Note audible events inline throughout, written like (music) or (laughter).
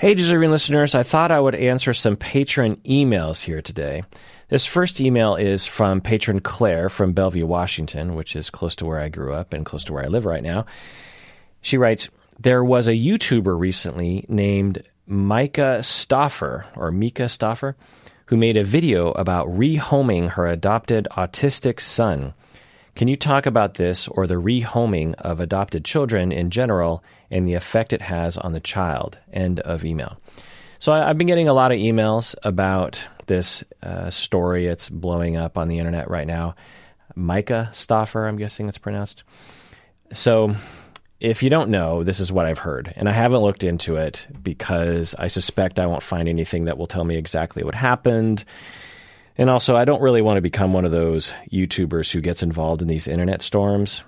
Hey, deserving listeners, I thought I would answer some patron emails here today. This first email is from patron Claire from Bellevue, Washington, which is close to where I grew up and close to where I live right now. She writes, There was a YouTuber recently named Micah Stoffer, or Mika Stoffer, who made a video about rehoming her adopted autistic son. Can you talk about this or the rehoming of adopted children in general and the effect it has on the child? End of email. So I, have been getting a lot of emails about this uh, story. It's blowing up on the internet right now. Myka Stauffer, I'm guessing it's pronounced. So if you don't know, this is what I've heard. And I haven't looked into it because I suspect I won't find anything that will tell me exactly what happened. And also, I don't really want to become one of those YouTubers who gets involved in these internet storms.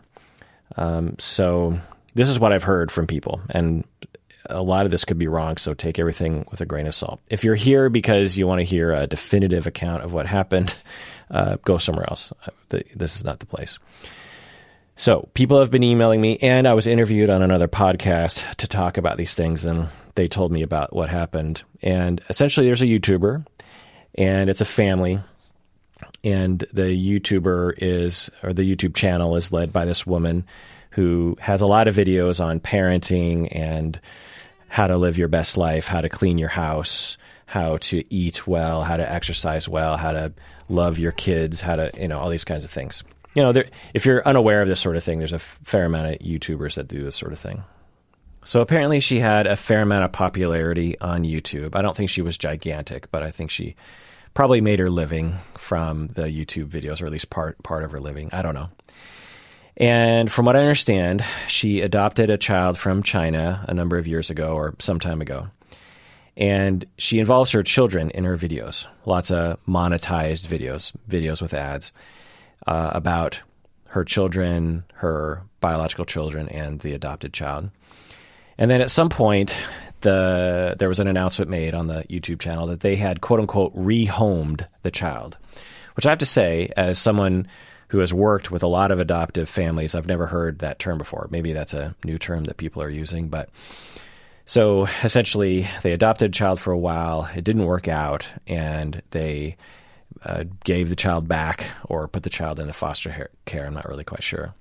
Um, so, this is what I've heard from people. And a lot of this could be wrong, so take everything with a grain of salt. If you're here because you want to hear a definitive account of what happened, (laughs) uh, go somewhere else. Uh, this is not the place. So, people have been emailing me, and I was interviewed on another podcast to talk about these things, and they told me about what happened. And essentially, there's a YouTuber and it's a family. And the YouTuber is, or the YouTube channel is led by this woman who has a lot of videos on parenting and how to live your best life, how to clean your house, how to eat well, how to exercise well, how to love your kids, how to, you know, all these kinds of things. You know, there, if you're unaware of this sort of thing, there's a fair amount of YouTubers that do this sort of thing. So apparently, she had a fair amount of popularity on YouTube. I don't think she was gigantic, but I think she probably made her living from the YouTube videos, or at least part part of her living. I don't know. And from what I understand, she adopted a child from China a number of years ago or some time ago. And she involves her children in her videos, lots of monetized videos, videos with ads uh, about her children, her biological children, and the adopted child. And then at some point, the there was an announcement made on the YouTube channel that they had quote unquote rehomed the child, which I have to say, as someone who has worked with a lot of adoptive families, I've never heard that term before. Maybe that's a new term that people are using, but so essentially, they adopted a child for a while. It didn't work out, and they uh, gave the child back or put the child into foster care. I'm not really quite sure.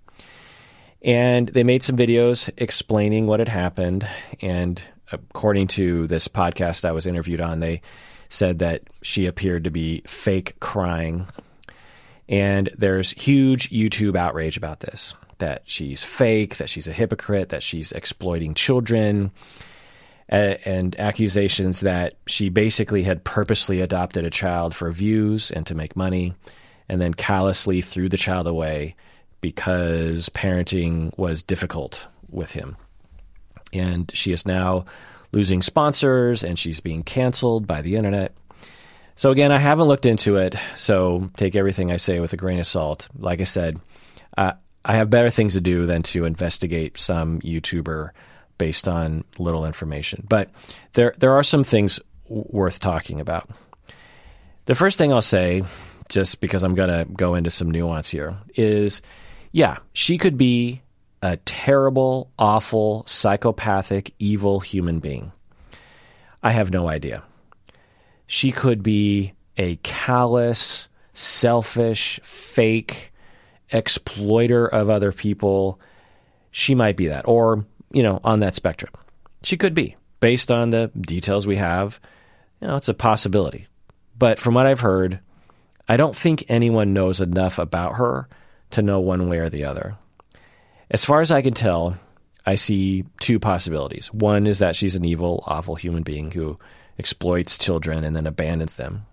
And they made some videos explaining what had happened and according to this podcast I was interviewed on, they said that she appeared to be fake crying. And there's huge YouTube outrage about this that she's fake, that she's a hypocrite, that she's exploiting children, and accusations that she basically had purposely adopted a child for views and to make money, and then callously threw the child away because parenting was difficult with him and she is now losing sponsors and she's being canceled by the internet. So again, I haven't looked into it, so take everything I say with a grain of salt. Like I said, uh, I have better things to do than to investigate some YouTuber based on little information. But there there are some things w- worth talking about. The first thing I'll say, just because I'm going to go into some nuance here, is yeah, she could be a terrible, awful, psychopathic, evil human being? I have no idea. She could be a callous, selfish, fake exploiter of other people. She might be that, or, you know, on that spectrum. She could be, based on the details we have. You know, it's a possibility. But from what I've heard, I don't think anyone knows enough about her to know one way or the other. As far as I can tell, I see two possibilities. One is that she's an evil, awful human being who exploits children and then abandons them.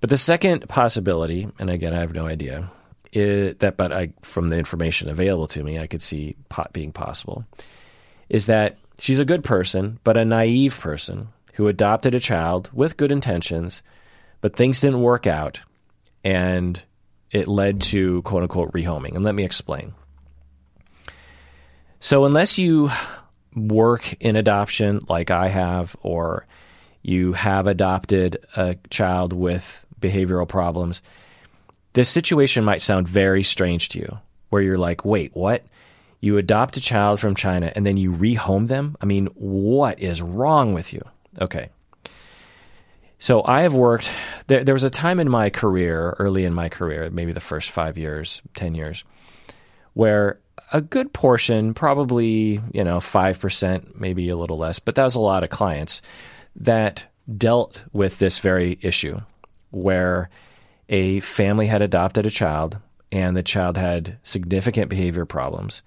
But the second possibility, and again, I have no idea, is that, but I, from the information available to me, I could see pot being possible, is that she's a good person, but a naive person who adopted a child with good intentions, but things didn't work out, and it led to quote unquote rehoming. And let me explain. So, unless you work in adoption like I have, or you have adopted a child with behavioral problems, this situation might sound very strange to you, where you're like, wait, what? You adopt a child from China and then you rehome them? I mean, what is wrong with you? Okay. So I have worked, there, there was a time in my career, early in my career, maybe the first five years, 10 years, where a good portion, probably, you know, 5%, maybe a little less, but that was a lot of clients that dealt with this very issue where a family had adopted a child and the child had significant behavior problems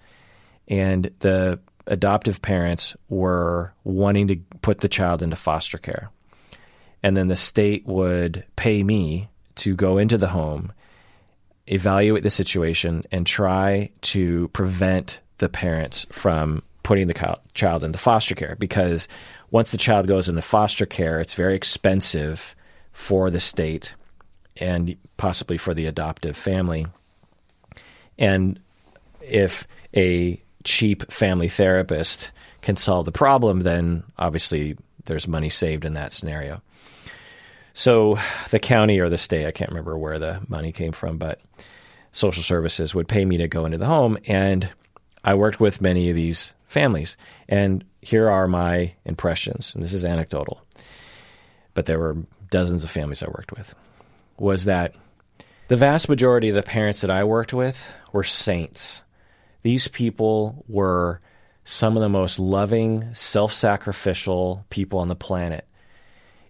and the adoptive parents were wanting to put the child into foster care. And then the state would pay me to go into the home, evaluate the situation, and try to prevent the parents from putting the child into foster care. Because once the child goes into foster care, it's very expensive for the state and possibly for the adoptive family. And if a cheap family therapist can solve the problem, then obviously there's money saved in that scenario. So the county or the state, I can't remember where the money came from, but social services would pay me to go into the home. And I worked with many of these families. And here are my impressions. And this is anecdotal, but there were dozens of families I worked with. Was that the vast majority of the parents that I worked with were saints. These people were some of the most loving, self sacrificial people on the planet.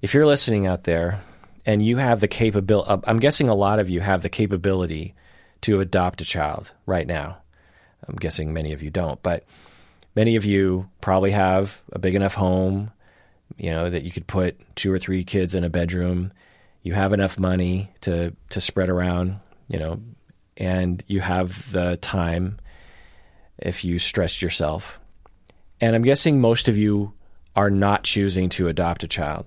If you're listening out there and you have the capability, I'm guessing a lot of you have the capability to adopt a child right now. I'm guessing many of you don't, but many of you probably have a big enough home, you know, that you could put two or three kids in a bedroom. You have enough money to to spread around, you know, and you have the time if you stress yourself. And I'm guessing most of you are not choosing to adopt a child.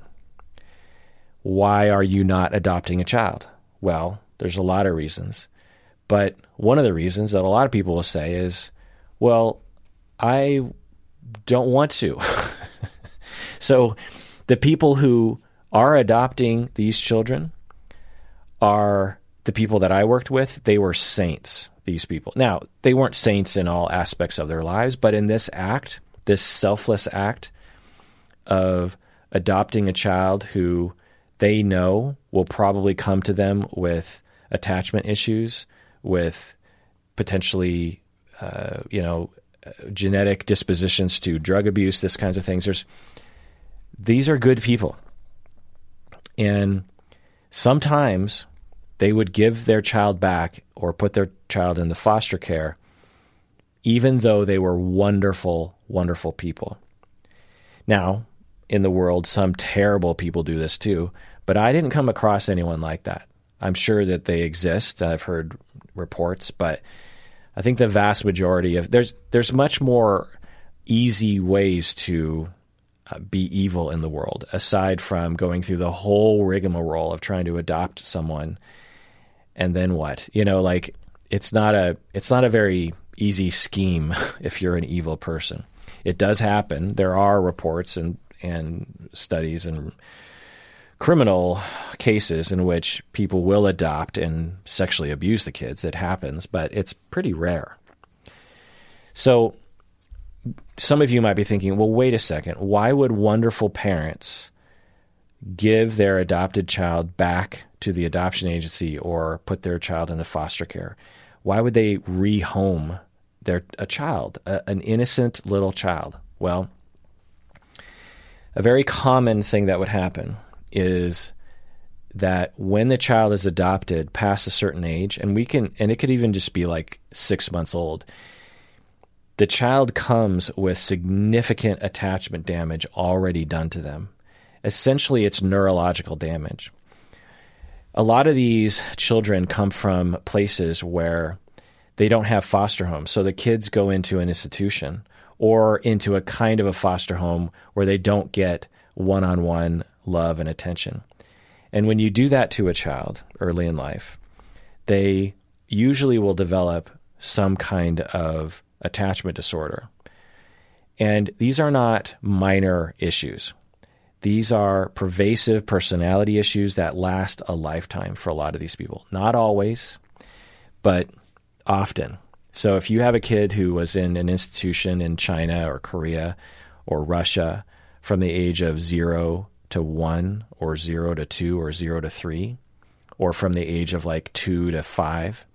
Why are you not adopting a child? Well, there's a lot of reasons. But one of the reasons that a lot of people will say is, well, I don't want to. (laughs) so the people who are adopting these children are the people that I worked with. They were saints these people. Now, they weren't saints in all aspects of their lives, but in this act, this selfless act of adopting a child who they know will probably come to them with attachment issues, with potentially, uh, you know, genetic dispositions to drug abuse, this kinds of things. There's these are good people, and sometimes they would give their child back or put their child into foster care, even though they were wonderful, wonderful people. Now, in the world, some terrible people do this too, but I didn't come across anyone like that. I'm sure that they exist. I've heard reports, but I think the vast majority of there's there's much more easy ways to uh, be evil in the world aside from going through the whole rigmarole of trying to adopt someone and then what? You know, like it's not a it's not a very easy scheme (laughs) if you're an evil person. It does happen. There are reports and and studies and criminal cases in which people will adopt and sexually abuse the kids. It happens, but it's pretty rare. So some of you might be thinking, well, wait a second. Why would wonderful parents give their adopted child back to the adoption agency or put their child into foster care? Why would they rehome their a child, a, an innocent little child? Well, a very common thing that would happen is that when the child is adopted past a certain age, and we can, and it could even just be like six months old, the child comes with significant attachment damage already done to them. Essentially, it's neurological damage a lot of these children come from places where they don't have foster homes. So the kids go into an institution or into a kind of a foster home where they don't get one on one love and attention. And when you do that to a child early in life, they usually will develop some kind of attachment disorder. And these are not minor issues. These are pervasive personality issues that last a lifetime for a lot of these people. Not always, but often. So if you have a kid who was in an institution in China or Korea or Russia from the age of zero to one or zero to two or zero to three, or from the age of like two to five,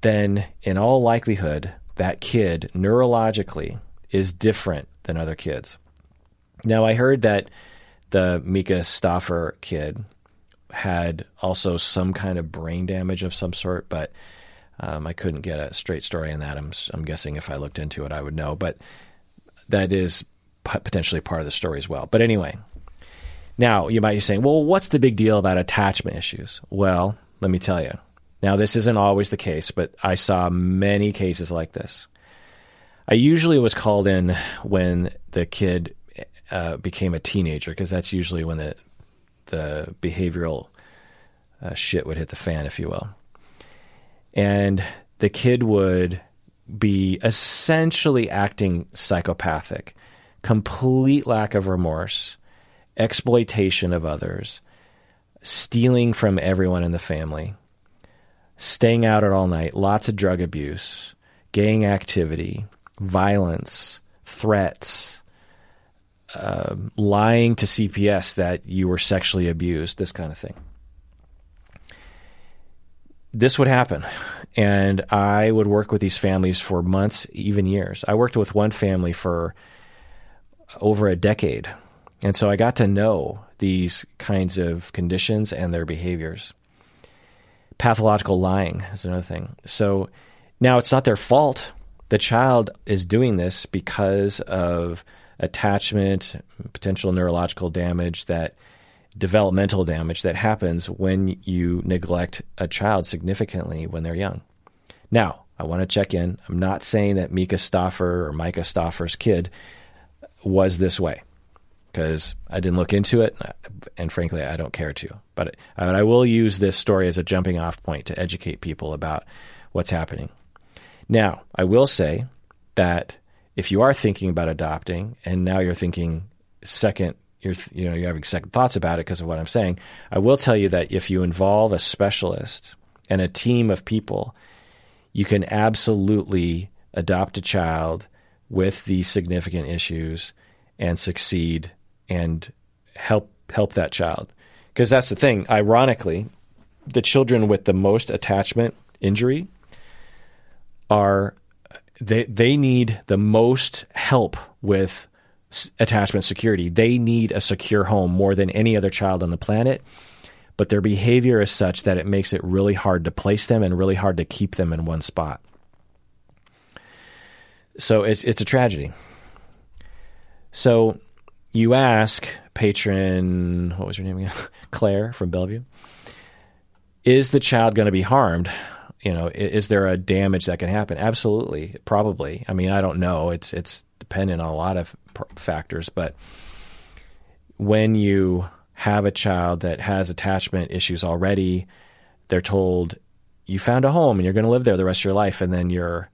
then in all likelihood, that kid neurologically is different than other kids. Now, I heard that the Mika Stauffer kid had also some kind of brain damage of some sort, but um, I couldn't get a straight story on that. I'm, I'm guessing if I looked into it, I would know. But that is potentially part of the story as well. But anyway, now you might be saying, well, what's the big deal about attachment issues? Well, let me tell you. Now, this isn't always the case, but I saw many cases like this. I usually was called in when the kid uh, became a teenager because that's usually when the the behavioral uh, shit would hit the fan, if you will. And the kid would be essentially acting psychopathic, complete lack of remorse, exploitation of others, stealing from everyone in the family, staying out all night, lots of drug abuse, gang activity, violence, threats, uh, lying to CPS that you were sexually abused, this kind of thing. This would happen. And I would work with these families for months, even years. I worked with one family for over a decade. And so I got to know these kinds of conditions and their behaviors. Pathological lying is another thing. So now it's not their fault the child is doing this because of attachment, potential neurological damage that developmental damage that happens when you neglect a child significantly when they're young. Now, I want to check in. I'm not saying that Mika Stauffer or Myka Stauffer's kid was this way because I didn't look into it, and frankly, I don't care to. But uh, I will use this story as a jumping off point to educate people about what's happening. Now, I will say that if you are thinking about adopting and now you're thinking second you're you know you're having second thoughts about it because of what I'm saying, I will tell you that if you involve a specialist and a team of people, you can absolutely adopt a child with these significant issues and succeed and help help that child. Because that's the thing, ironically, the children with the most attachment injury are they they need the most help with attachment security. They need a secure home more than any other child on the planet. But their behavior is such that it makes it really hard to place them and really hard to keep them in one spot. So it's it's a tragedy. So you ask patron, what was your name again? (laughs) Claire from Bellevue. Is the child going to be harmed? you know, is there a damage that can happen? Absolutely, probably. I mean, I don't know. It's it's dependent on a lot of factors, but when you have a child that has attachment issues already, they're told you found a home and you're going to live there the rest of your life, and then you're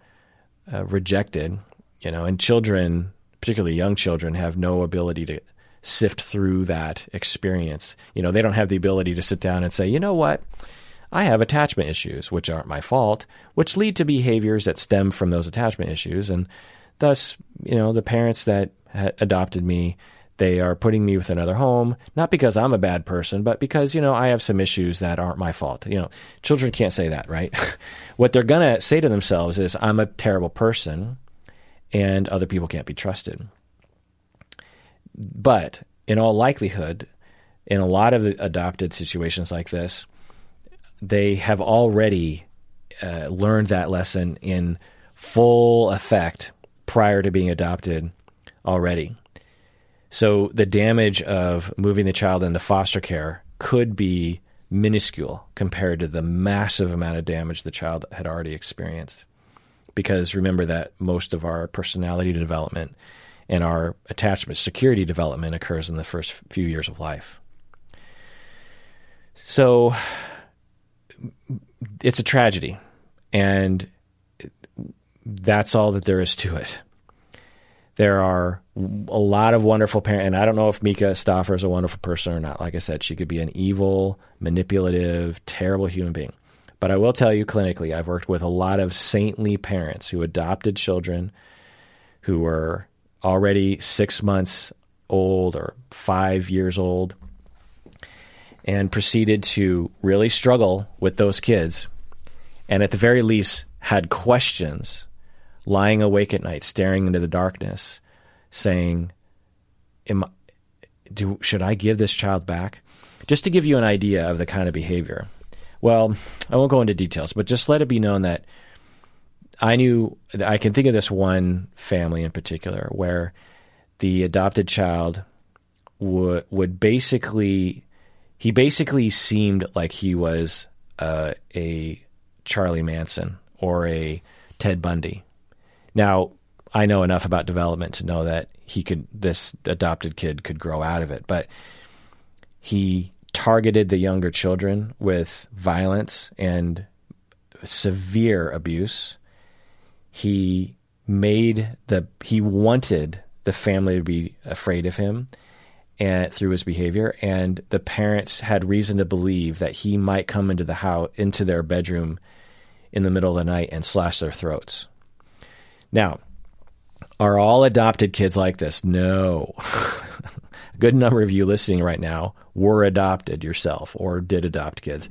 uh, rejected. You know, and children, particularly young children, have no ability to sift through that experience. You know, they don't have the ability to sit down and say, you know what I have attachment issues, which aren't my fault, which lead to behaviors that stem from those attachment issues. And thus, you know, the parents that adopted me, they are putting me with another home, not because I'm a bad person, but because, you know, I have some issues that aren't my fault. You know, children can't say that, right? (laughs) what they're going to say to themselves is, I'm a terrible person and other people can't be trusted. But in all likelihood, in a lot of adopted situations like this, they have already uh, learned that lesson in full effect prior to being adopted already. So the damage of moving the child into foster care could be minuscule compared to the massive amount of damage the child had already experienced. Because remember that most of our personality development and our attachment security development occurs in the first few years of life. So it's a tragedy, and that's all that there is to it. There are a lot of wonderful parents, and I don't know if Mika Stauffer is a wonderful person or not. Like I said, she could be an evil, manipulative, terrible human being. But I will tell you clinically, I've worked with a lot of saintly parents who adopted children who were already six months old or five years old and proceeded to really struggle with those kids. And at the very least, had questions, lying awake at night, staring into the darkness, saying, Am, do, Should I give this child back? Just to give you an idea of the kind of behavior. Well, I won't go into details, but just let it be known that I knew, I can think of this one family in particular where the adopted child would, would basically, he basically seemed like he was uh, a Charlie Manson or a Ted Bundy. Now, I know enough about development to know that he could, this adopted kid could grow out of it, but he targeted the younger children with violence and severe abuse. He made the, he wanted the family to be afraid of him and through his behavior and the parents had reason to believe that he might come into the house into their bedroom in the middle of the night and slash their throats. Now, are all adopted kids like this? No. (laughs) Good number of you listening right now were adopted yourself or did adopt kids.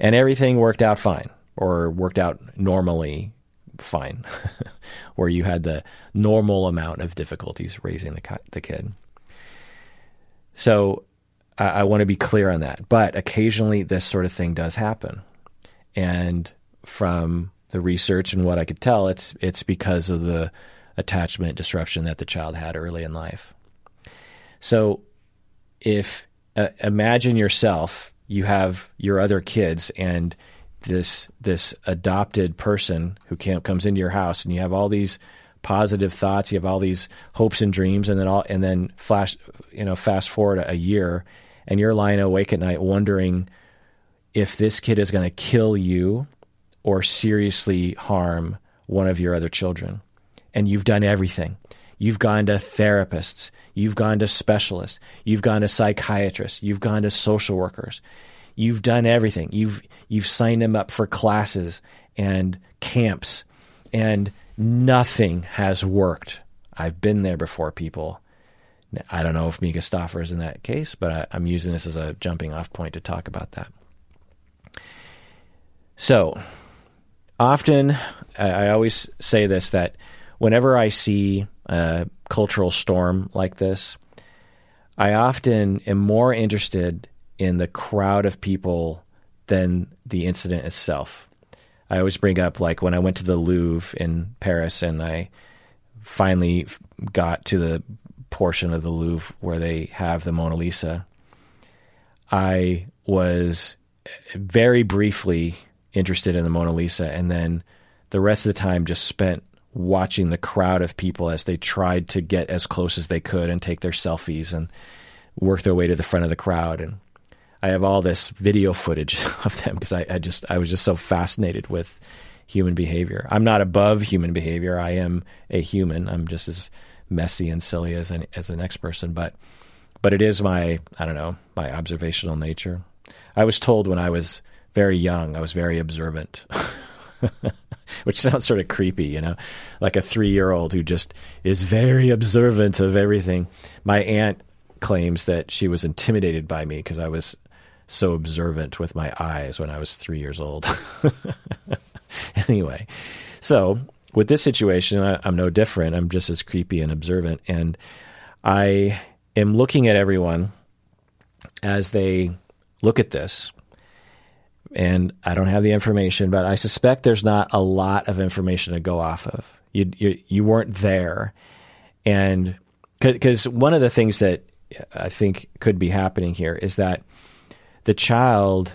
And everything worked out fine or worked out normally fine, (laughs) where you had the normal amount of difficulties raising the, the kid. So I, I want to be clear on that. But occasionally this sort of thing does happen. And from the research and what I could tell, it's it's because of the attachment disruption that the child had early in life. So, if uh, imagine yourself, you have your other kids, and this this adopted person who comes into your house, and you have all these positive thoughts, you have all these hopes and dreams, and then all and then flash, you know, fast forward a year, and you're lying awake at night wondering if this kid is going to kill you or seriously harm one of your other children. And you've done everything. You've gone to therapists, you've gone to specialists, you've gone to psychiatrists, you've gone to social workers. You've done everything. You've you've signed them up for classes and camps and nothing has worked. I've been there before, people. I don't know if Mika Stauffer is in that case, but I, I'm using this as a jumping off point to talk about that. So, often I always say this that whenever I see a cultural storm like this, I often am more interested in the crowd of people than the incident itself. I always bring up like when I went to the Louvre in Paris and I finally got to the portion of the Louvre where they have the Mona Lisa. I was very briefly interested in the Mona Lisa, and then the rest of the time just spent watching the crowd of people as they tried to get as close as they could and take their selfies and work their way to the front of the crowd. And I have all this video footage (laughs) of them because I, I just I was just so fascinated with human behavior. I'm not above human behavior. I am a human. I'm just as messy and silly as an as the next person, but but it is my I don't know my observational nature. I was told when I was very young. I was very observant, (laughs) (laughs) which sounds sort of creepy, you know, like a three year old who just is very observant of everything. My aunt claims that she was intimidated by me because I was so observant with my eyes when I was three years old. (laughs) anyway, so with this situation, I, I'm no different. I'm just as creepy and observant. And I am looking at everyone as they look at this and I don't have the information, but I suspect there's not a lot of information to go off of. You you, you weren't there, and because one of the things that I think could be happening here is that the child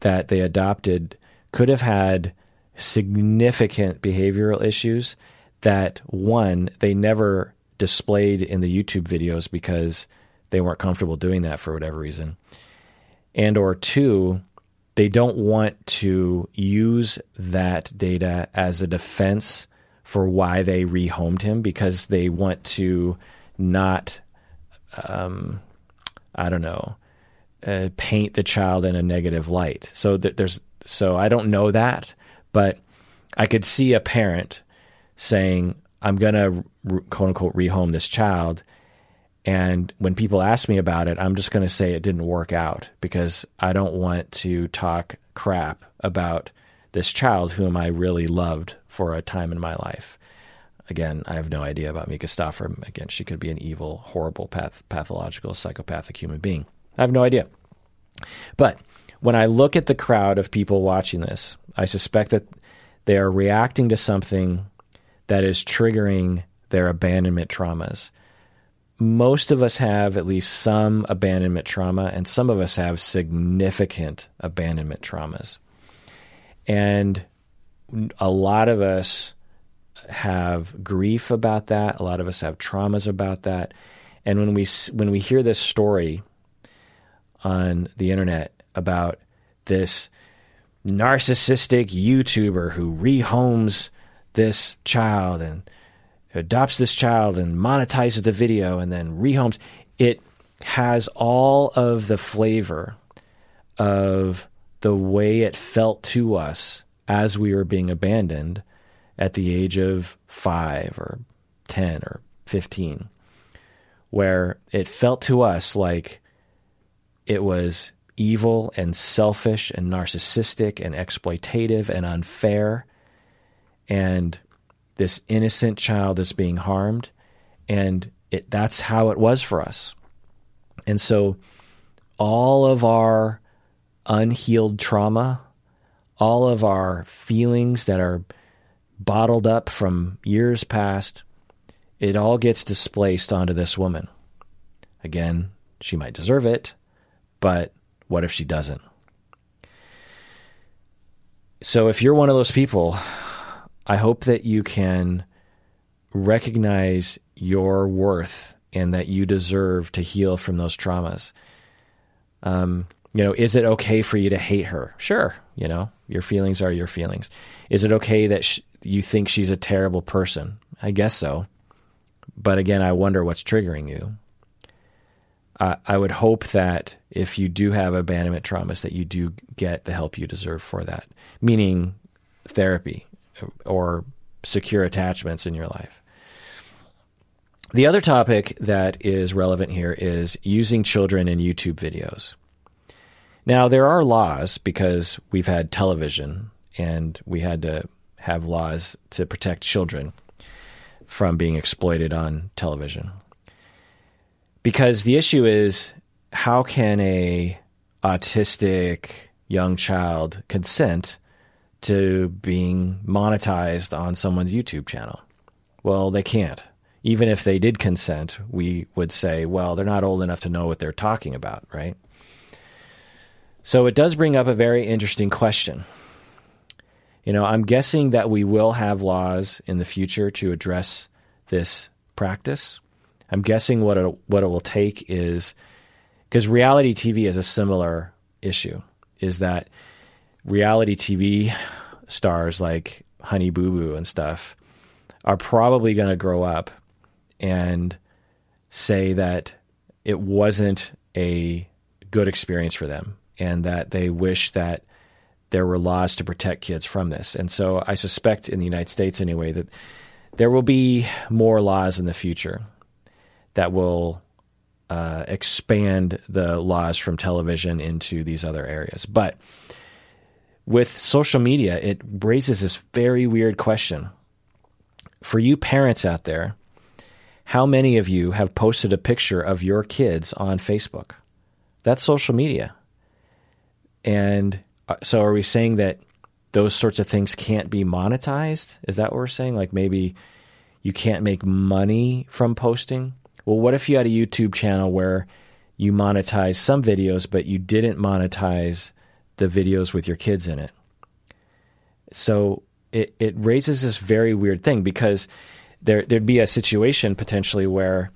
that they adopted could have had significant behavioral issues that one they never displayed in the YouTube videos because they weren't comfortable doing that for whatever reason, and or two they don't want to use that data as a defense for why they rehomed him because they want to not, um, I don't know, uh, paint the child in a negative light. So there's so I don't know that, but I could see a parent saying, "I'm to quote unquote rehome this child." And when people ask me about it, I'm just going to say it didn't work out because I don't want to talk crap about this child whom I really loved for a time in my life. Again, I have no idea about Mika Stauffer. Again, she could be an evil, horrible, path- pathological, psychopathic human being. I have no idea. But when I look at the crowd of people watching this, I suspect that they are reacting to something that is triggering their abandonment traumas. Most of us have at least some abandonment trauma, and some of us have significant abandonment traumas. And a lot of us have grief about that. A lot of us have traumas about that. And when we when we hear this story on the internet about this narcissistic YouTuber who rehomes this child and adopts this child and monetizes the video and then rehomes, it has all of the flavor of the way it felt to us as we were being abandoned at the age of five or 10 or 15, where it felt to us like it was evil and selfish and narcissistic and exploitative and unfair. And this innocent child that's being harmed. And it, that's how it was for us. And so all of our unhealed trauma, all of our feelings that are bottled up from years past, it all gets displaced onto this woman. Again, she might deserve it, but what if she doesn't? So if you're one of those people, I hope that you can recognize your worth and that you deserve to heal from those traumas. Um, you know, is it okay for you to hate her? Sure. You know, your feelings are your feelings. Is it okay that sh- you think she's a terrible person? I guess so. But again, I wonder what's triggering you. Uh, I would hope that if you do have abandonment traumas, that you do get the help you deserve for that, meaning therapy or secure attachments in your life. The other topic that is relevant here is using children in YouTube videos. Now, there are laws because we've had television and we had to have laws to protect children from being exploited on television. Because the issue is how can a autistic young child consent to being monetized on someone's YouTube channel? Well, they can't. Even if they did consent, we would say, well, they're not old enough to know what they're talking about, right? So it does bring up a very interesting question. You know, I'm guessing that we will have laws in the future to address this practice. I'm guessing what it, what it will take is because reality TV is a similar issue. Is that reality TV stars like Honey Boo Boo and stuff are probably going to grow up and say that it wasn't a good experience for them and that they wish that there were laws to protect kids from this. And so I suspect in the United States anyway that there will be more laws in the future that will uh, expand the laws from television into these other areas. But with social media, it raises this very weird question. For you parents out there, how many of you have posted a picture of your kids on Facebook? That's social media. And uh, so are we saying that those sorts of things can't be monetized? Is that what we're saying? Like maybe you can't make money from posting? Well, what if you had a YouTube channel where you monetize some videos, but you didn't monetize the videos with your kids in it? So it, it raises this very weird thing because there there'd be a situation potentially where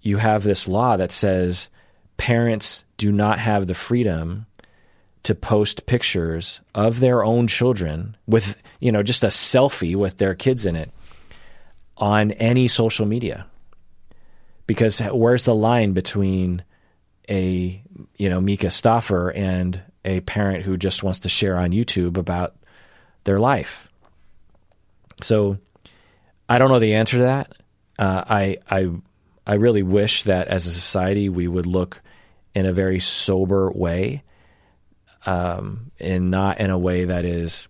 you have this law that says parents do not have the freedom to post pictures of their own children with, you know, just a selfie with their kids in it on any social media. Because where's the line between a you know Mika Stauffer and a parent who just wants to share on YouTube about their life. So I don't know the answer to that. Uh, I I I really wish that as a society we would look in a very sober way, um, and not in a way that is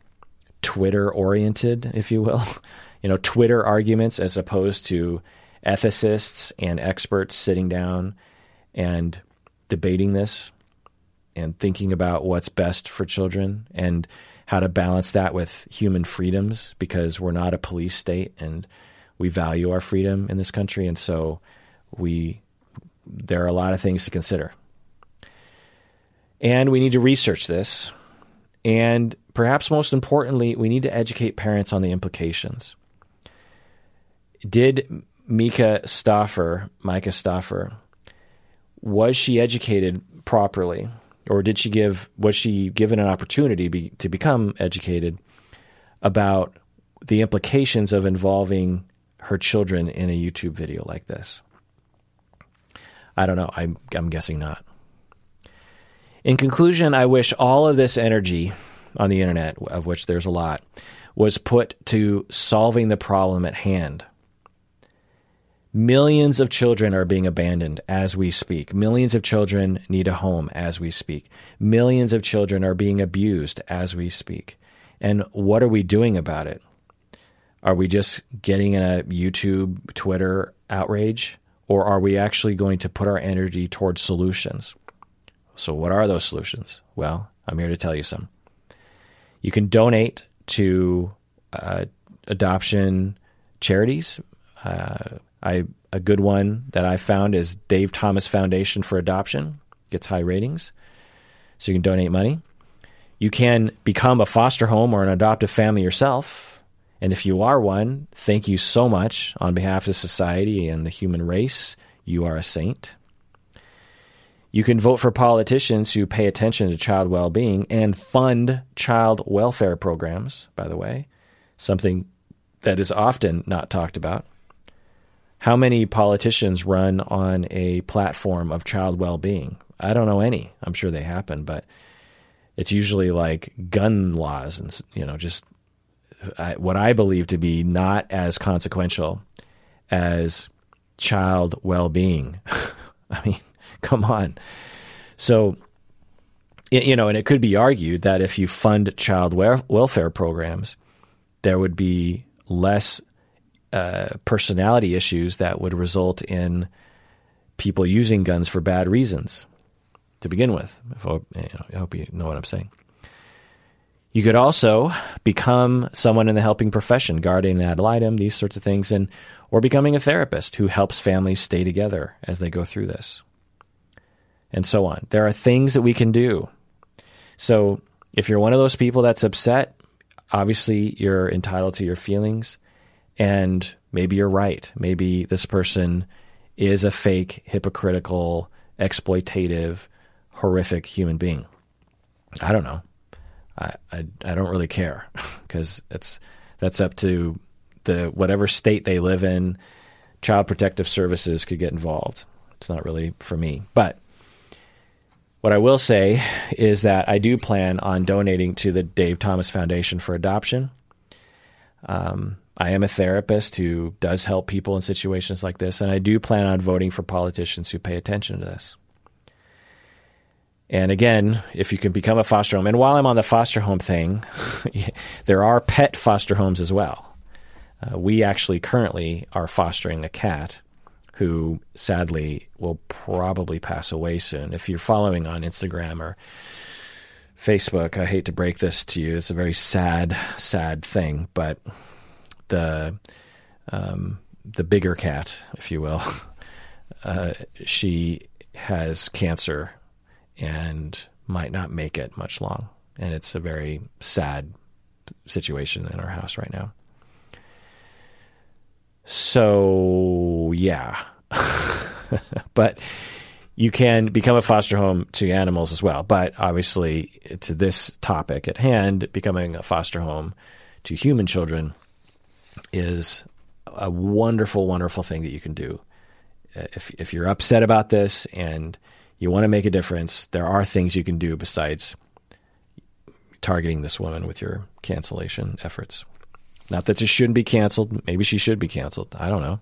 Twitter oriented, if you will. (laughs) you know, Twitter arguments as opposed to ethicists and experts sitting down and debating this and thinking about what's best for children and how to balance that with human freedoms because we're not a police state and we value our freedom in this country and so we there are a lot of things to consider. And we need to research this. And perhaps most importantly, we need to educate parents on the implications. Did Mika Stauffer, Myka Stauffer, was she educated properly? Or did she give, was she given an opportunity be, to become educated about the implications of involving her children in a YouTube video like this? I don't know. I'm, I'm guessing not. In conclusion, I wish all of this energy on the internet, of which there's a lot, was put to solving the problem at hand. Millions of children are being abandoned as we speak. Millions of children need a home as we speak. Millions of children are being abused as we speak. And what are we doing about it? Are we just getting in a YouTube, Twitter outrage? Or are we actually going to put our energy towards solutions? So, what are those solutions? Well, I'm here to tell you some. You can donate to uh, adoption charities. Uh, I a good one that I found is Dave Thomas Foundation for Adoption. Gets high ratings, so you can donate money. You can become a foster home or an adoptive family yourself. And if you are one, thank you so much on behalf of society and the human race. You are a saint. You can vote for politicians who pay attention to child well being and fund child welfare programs, by the way, something that is often not talked about. How many politicians run on a platform of child well being? I don't know any. I'm sure they happen, but it's usually like gun laws and, you know, just what I believe to be not as consequential as child well being. (laughs) I mean, (laughs) Come on. So, you know, and it could be argued that if you fund child welfare programs, there would be less uh, personality issues that would result in people using guns for bad reasons to begin with. I hope, you know, I hope you know what I'm saying. You could also become someone in the helping profession, guardian ad litem, these sorts of things, and or becoming a therapist who helps families stay together as they go through this and so on. There are things that we can do. So if you're one of those people that's upset, obviously you're entitled to your feelings. And maybe you're right. Maybe this person is a fake, hypocritical, exploitative, horrific human being. I don't know. I, I, I don't really care (laughs) because it's that's up to the whatever state they live in. Child Protective Services could get involved. It's not really for me, but what I will say is that I do plan on donating to the Dave Thomas Foundation for Adoption. Um, I am a therapist who does help people in situations like this, and I do plan on voting for politicians who pay attention to this. And again, if you can become a foster home, and while I'm on the foster home thing, (laughs) there are pet foster homes as well. Uh, we actually currently are fostering a cat who sadly will probably pass away soon. If you're following on Instagram or Facebook, I hate to break this to you. It's a very sad, sad thing, but the um, the bigger cat, if you will, (laughs) uh, she has cancer and might not make it much long, and it's a very sad situation in our house right now. So, yeah. (laughs) but you can become a foster home to animals as well. But obviously, to this topic at hand, becoming a foster home to human children is a wonderful, wonderful thing that you can do. Uh, if, if you're upset about this and you want to make a difference, there are things you can do besides targeting this woman with your cancellation efforts. Not that she shouldn't be canceled. Maybe she should be canceled. I don't know.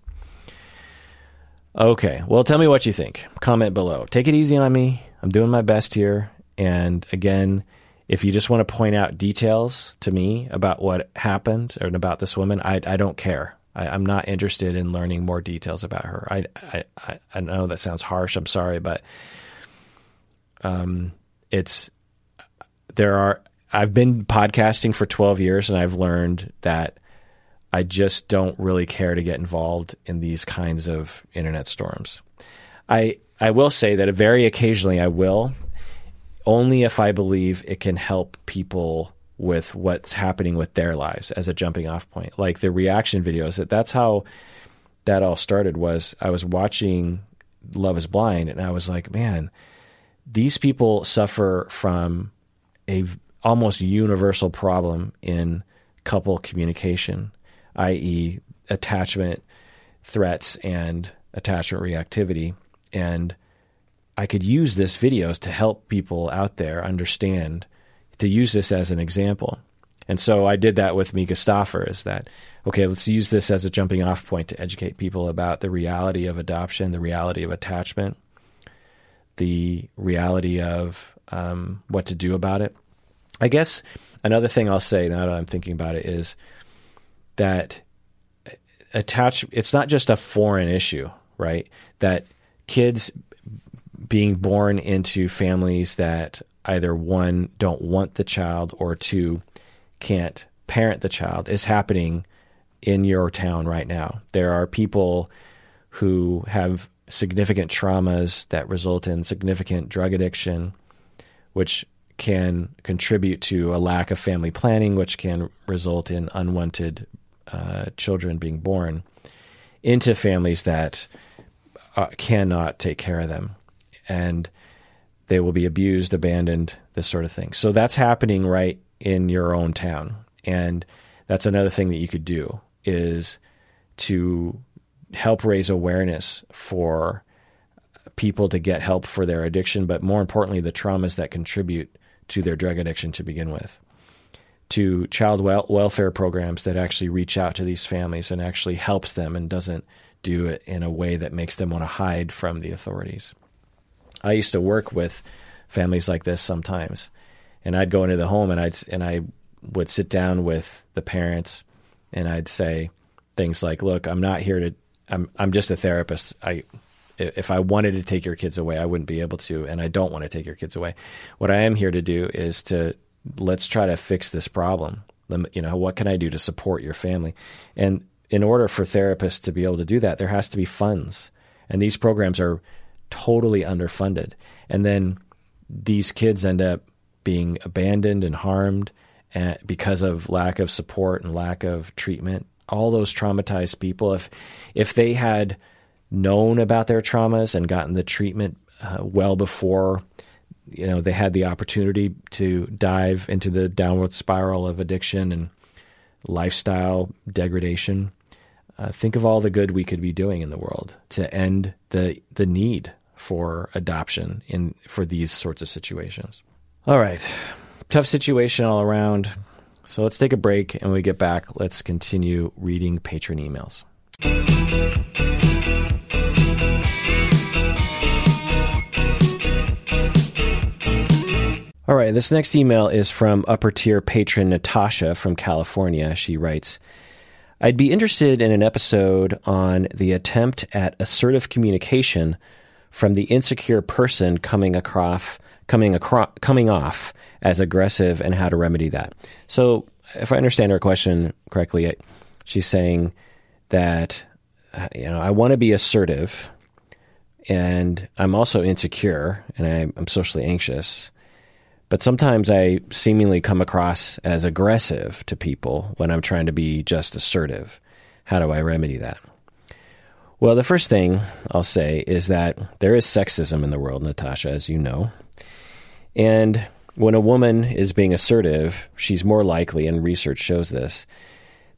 Okay. Well, tell me what you think. Comment below. Take it easy on me. I'm doing my best here. And again, if you just want to point out details to me about what happened and about this woman, I, I don't care. I, am not interested in learning more details about her. I, I, I know that sounds harsh. I'm sorry, but um, it's there are. I've been podcasting for 12 years, and I've learned that I just don't really care to get involved in these kinds of internet storms. I I will say that very occasionally I will, only if I believe it can help people with what's happening with their lives as a jumping off point. Like the reaction videos. that That's how that all started was I was watching Love is Blind and I was like, man, these people suffer from a almost universal problem in couple communication, i.e., attachment threats and attachment reactivity. And I could use this videos to help people out there understand to use this as an example. And so I did that with Myka Stauffer is that, okay, let's use this as a jumping off point to educate people about the reality of adoption, the reality of attachment, the reality of um, what to do about it. I guess another thing I'll say now that I'm thinking about it is that attach it's not just a foreign issue, right? That kids being born into families that either one don't want the child or two can't parent the child is happening in your town right now. There are people who have significant traumas that result in significant drug addiction, which can contribute to a lack of family planning, which can result in unwanted uh, children being born into families that uh, cannot take care of them and they will be abused, abandoned, this sort of thing. So that's happening right in your own town. And that's another thing that you could do is to help raise awareness for people to get help for their addiction, but more importantly, the traumas that contribute to their drug addiction to begin with. To child wel- welfare programs that actually reach out to these families and actually helps them and doesn't do it in a way that makes them want to hide from the authorities. I used to work with families like this sometimes, and I'd go into the home and I'd and I would sit down with the parents and I'd say things like, "Look, I'm not here to. I'm I'm just a therapist. I." If I wanted to take your kids away, I wouldn't be able to, and I don't want to take your kids away. What I am here to do is to let's try to fix this problem. You know, what can I do to support your family? And in order for therapists to be able to do that, there has to be funds. And these programs are totally underfunded. And then these kids end up being abandoned and harmed eh, because of lack of support and lack of treatment. All those traumatized people, if if they had known about their traumas and gotten the treatment uh, well before you know they had the opportunity to dive into the downward spiral of addiction and lifestyle degradation. Uh, think of all the good we could be doing in the world to end the the need for adoption in for these sorts of situations. All right. Tough situation all around. So let's take a break and when we get back, let's continue reading patron emails. All right, this next email is from upper tier patron Natasha from California. She writes, I'd be interested in an episode on the attempt at assertive communication from the insecure person coming across coming across coming off as aggressive and how to remedy that. So, if I understand her question correctly, she's saying that uh, you know I want to be assertive, and I'm also insecure, and I, I'm socially anxious. But sometimes I seemingly come across as aggressive to people when I'm trying to be just assertive. How do I remedy that? Well, the first thing I'll say is that there is sexism in the world, Natasha, as you know. And when a woman is being assertive, she's more likely, and research shows this,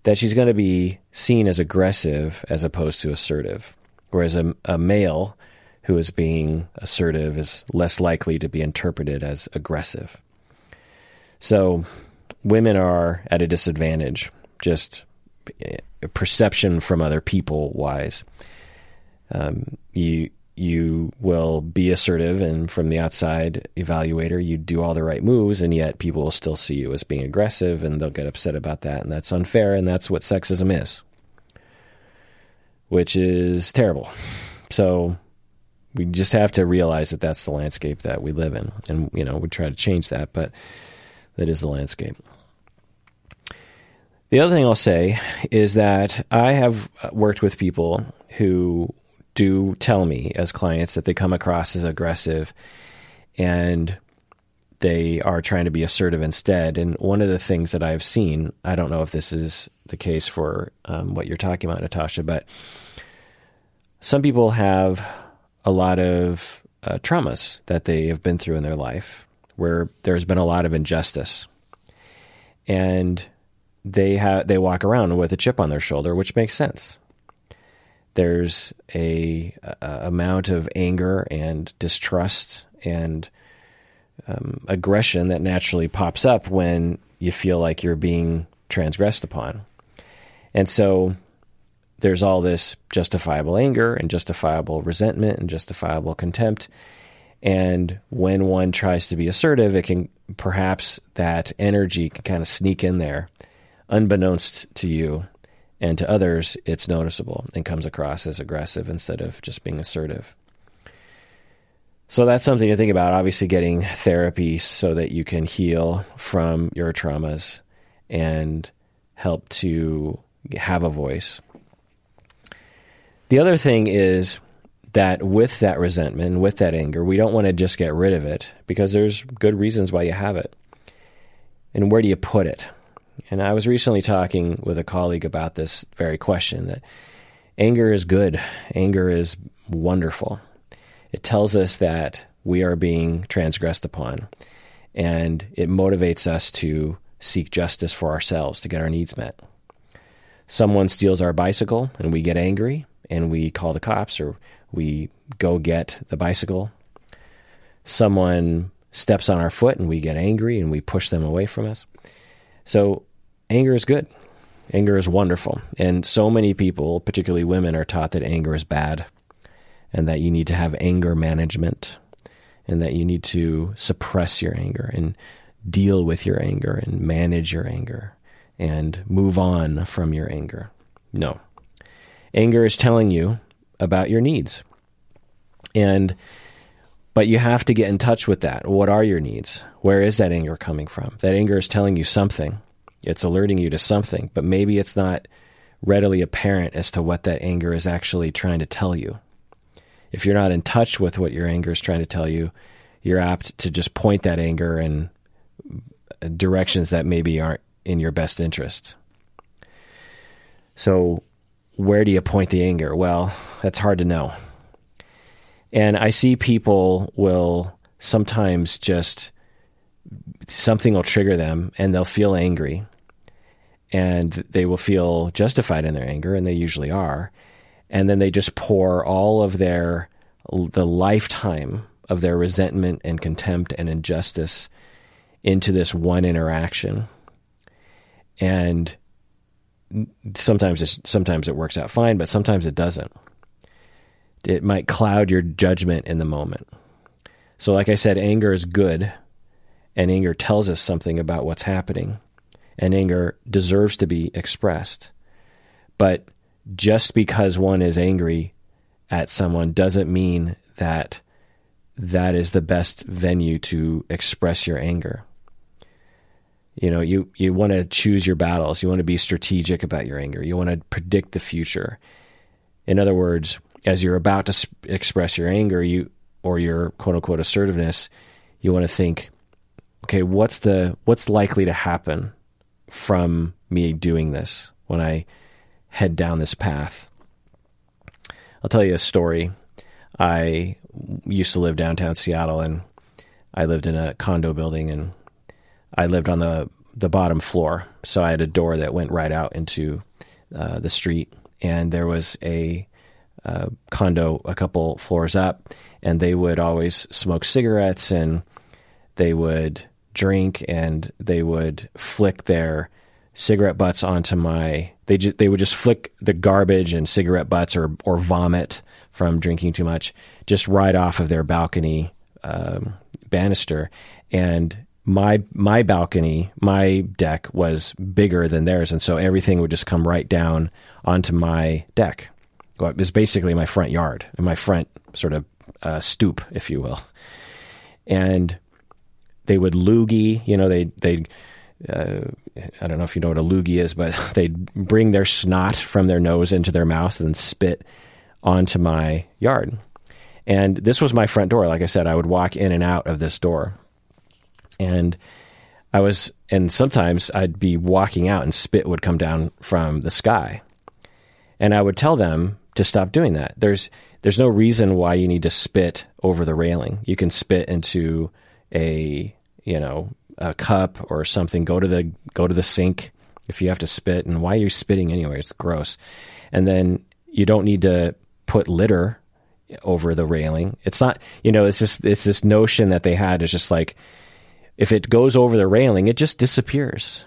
that she's going to be seen as aggressive as opposed to assertive. Whereas a, a male who is being assertive is less likely to be interpreted as aggressive. So women are at a disadvantage, just eh, perception from other people wise. Um, you you will be assertive, and from the outside evaluator, you do all the right moves, and yet people will still see you as being aggressive, and they'll get upset about that, and that's unfair, and that's what sexism is, which is terrible. So we just have to realize that that's the landscape that we live in, and you know we try to change that, but that is the landscape. The other thing I'll say is that I have worked with people who do tell me as clients that they come across as aggressive and they are trying to be assertive instead. And one of the things that I've seen, I don't know if this is the case for um, what you're talking about, Natasha, but some people have a lot of uh, traumas that they have been through in their life where there's been a lot of injustice. And they have they walk around with a chip on their shoulder, which makes sense. There's a, a amount of anger and distrust and um, aggression that naturally pops up when you feel like you're being transgressed upon, and so there's all this justifiable anger and justifiable resentment and justifiable contempt. And when one tries to be assertive, it can perhaps that energy can kind of sneak in there unbeknownst to you and to others, it's noticeable and comes across as aggressive instead of just being assertive. So that's something to think about. Obviously, getting therapy so that you can heal from your traumas and help to have a voice. The other thing is that with that resentment, with that anger, we don't want to just get rid of it because there's good reasons why you have it. And where do you put it? And I was recently talking with a colleague about this very question that anger is good, anger is wonderful. It tells us that we are being transgressed upon, and it motivates us to seek justice for ourselves, to get our needs met. Someone steals our bicycle, and we get angry, and we call the cops, or we go get the bicycle. Someone steps on our foot, and we get angry, and we push them away from us. So anger is good. Anger is wonderful. And so many people, particularly women, are taught that anger is bad and that you need to have anger management and that you need to suppress your anger and deal with your anger and manage your anger and move on from your anger. No. Anger is telling you about your needs. And but you have to get in touch with that. What are your needs? Where is that anger coming from? That anger is telling you something. It's alerting you to something, but maybe it's not readily apparent as to what that anger is actually trying to tell you. If you're not in touch with what your anger is trying to tell you, you're apt to just point that anger in directions that maybe aren't in your best interest. So, where do you point the anger? Well, that's hard to know. And I see people will sometimes just something will trigger them and they'll feel angry. And they will feel justified in their anger and they usually are. And then they just pour all of their the lifetime of their resentment and contempt and injustice into this one interaction. And sometimes it sometimes it works out fine but sometimes it doesn't it might cloud your judgment in the moment. So, like I said, anger is good, and anger tells us something about what's happening, and anger deserves to be expressed. But just because one is angry at someone doesn't mean that that is the best venue to express your anger. You know, you, you want to choose your battles. You want to be strategic about your anger. You want to predict the future. In other words, as you're about to express your anger, you or your quote unquote assertiveness, you want to think, okay, what's the what's likely to happen from me doing this when I head down this path? I'll tell you a story. I used to live downtown Seattle, and I lived in a condo building, and I lived on the the bottom floor, so I had a door that went right out into uh, the street, and there was a uh, condo a couple floors up, and they would always smoke cigarettes and they would drink and they would flick their cigarette butts onto my they just they would just flick the garbage and cigarette butts or or vomit from drinking too much just right off of their balcony um, banister. And my my balcony my deck was bigger than theirs and so everything would just come right down onto my deck it was basically my front yard and my front sort of uh, stoop if you will and they would loogie you know they they uh, I don't know if you know what a loogie is, but (laughs) they'd bring their snot from their nose into their mouth and spit onto my yard. And this was my front door. Like I said, I would walk in and out of this door. And I was, and sometimes I'd be walking out and spit would come down from the sky. And I would tell them to stop doing that. There's, there's no reason why you need to spit over the railing. You can spit into a, you know, a cup or something, go to the go to the sink if you have to spit. And why are you spitting anyway? It's gross. And then you don't need to put litter over the railing. It's not, you know, it's just it's this notion that they had is just like if it goes over the railing, it just disappears.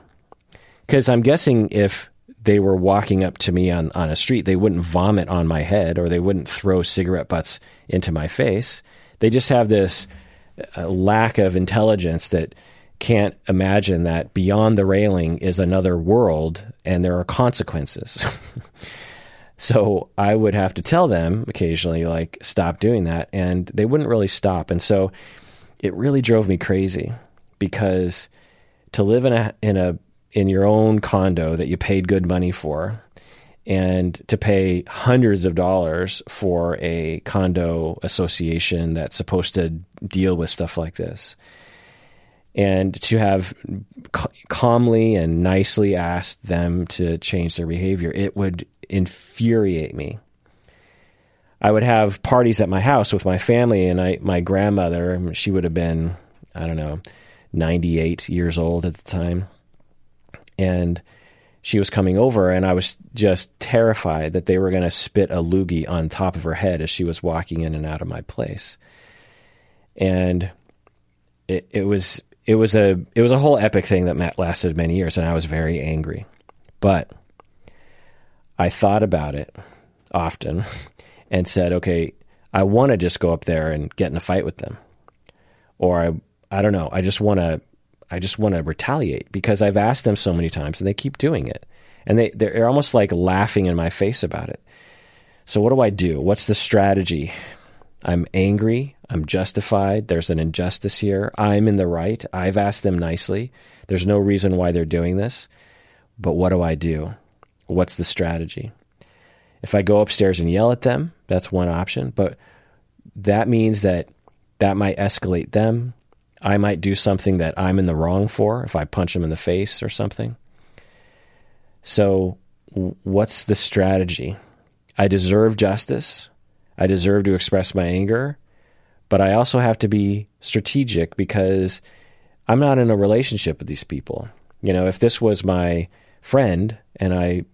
Because I'm guessing if they were walking up to me on, on a street, they wouldn't vomit on my head or they wouldn't throw cigarette butts into my face. They just have this uh, lack of intelligence that can't imagine that beyond the railing is another world and there are consequences. (laughs) so I would have to tell them occasionally, like, stop doing that. And they wouldn't really stop. And so it really drove me crazy because to live in a, in a, in your own condo that you paid good money for and to pay hundreds of dollars for a condo association that's supposed to deal with stuff like this and to have calmly and nicely asked them to change their behavior, it would infuriate me. I would have parties at my house with my family, and I, my grandmother, she would have been, I don't know, 98 years old at the time. And she was coming over, and I was just terrified that they were going to spit a loogie on top of her head as she was walking in and out of my place. And it, it was it was a it was a whole epic thing that lasted many years, and I was very angry. But I thought about it often and said, okay, I want to just go up there and get in a fight with them, or I I don't know, I just want to I just want to retaliate because I've asked them so many times and they keep doing it, and they they're almost like laughing in my face about it. So what do I do? What's the strategy? I'm angry. I'm justified. There's an injustice here. I'm in the right. I've asked them nicely. There's no reason why they're doing this. But what do I do? What's the strategy? If I go upstairs and yell at them, that's one option. But that means that that might escalate them. I might do something that I'm in the wrong for if I punch them in the face or something. So, what's the strategy? I deserve justice. I deserve to express my anger, but I also have to be strategic because I'm not in a relationship with these people. You know, if this was my friend and I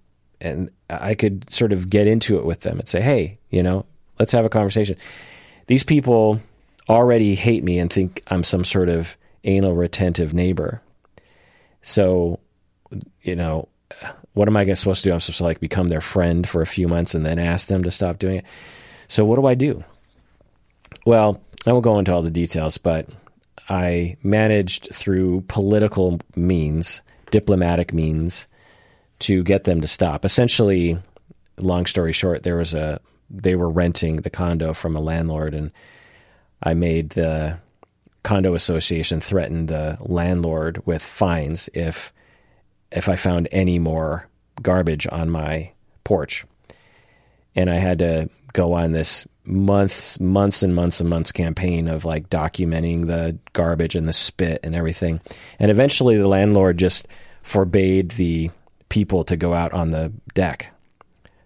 and I could sort of get into it with them and say, "Hey, you know, let's have a conversation." These people already hate me and think I'm some sort of anal retentive neighbor. So, you know, what am I supposed to do? I'm supposed to like become their friend for a few months and then ask them to stop doing it. So, what do I do? Well, I won't go into all the details, but I managed through political means, diplomatic means, to get them to stop. Essentially, long story short, there was a they were renting the condo from a landlord, and I made the condo association threaten the landlord with fines if if I found any more garbage on my porch. And I had to go on this months, months and months and months campaign of like documenting the garbage and the spit and everything. And eventually the landlord just forbade the people to go out on the deck.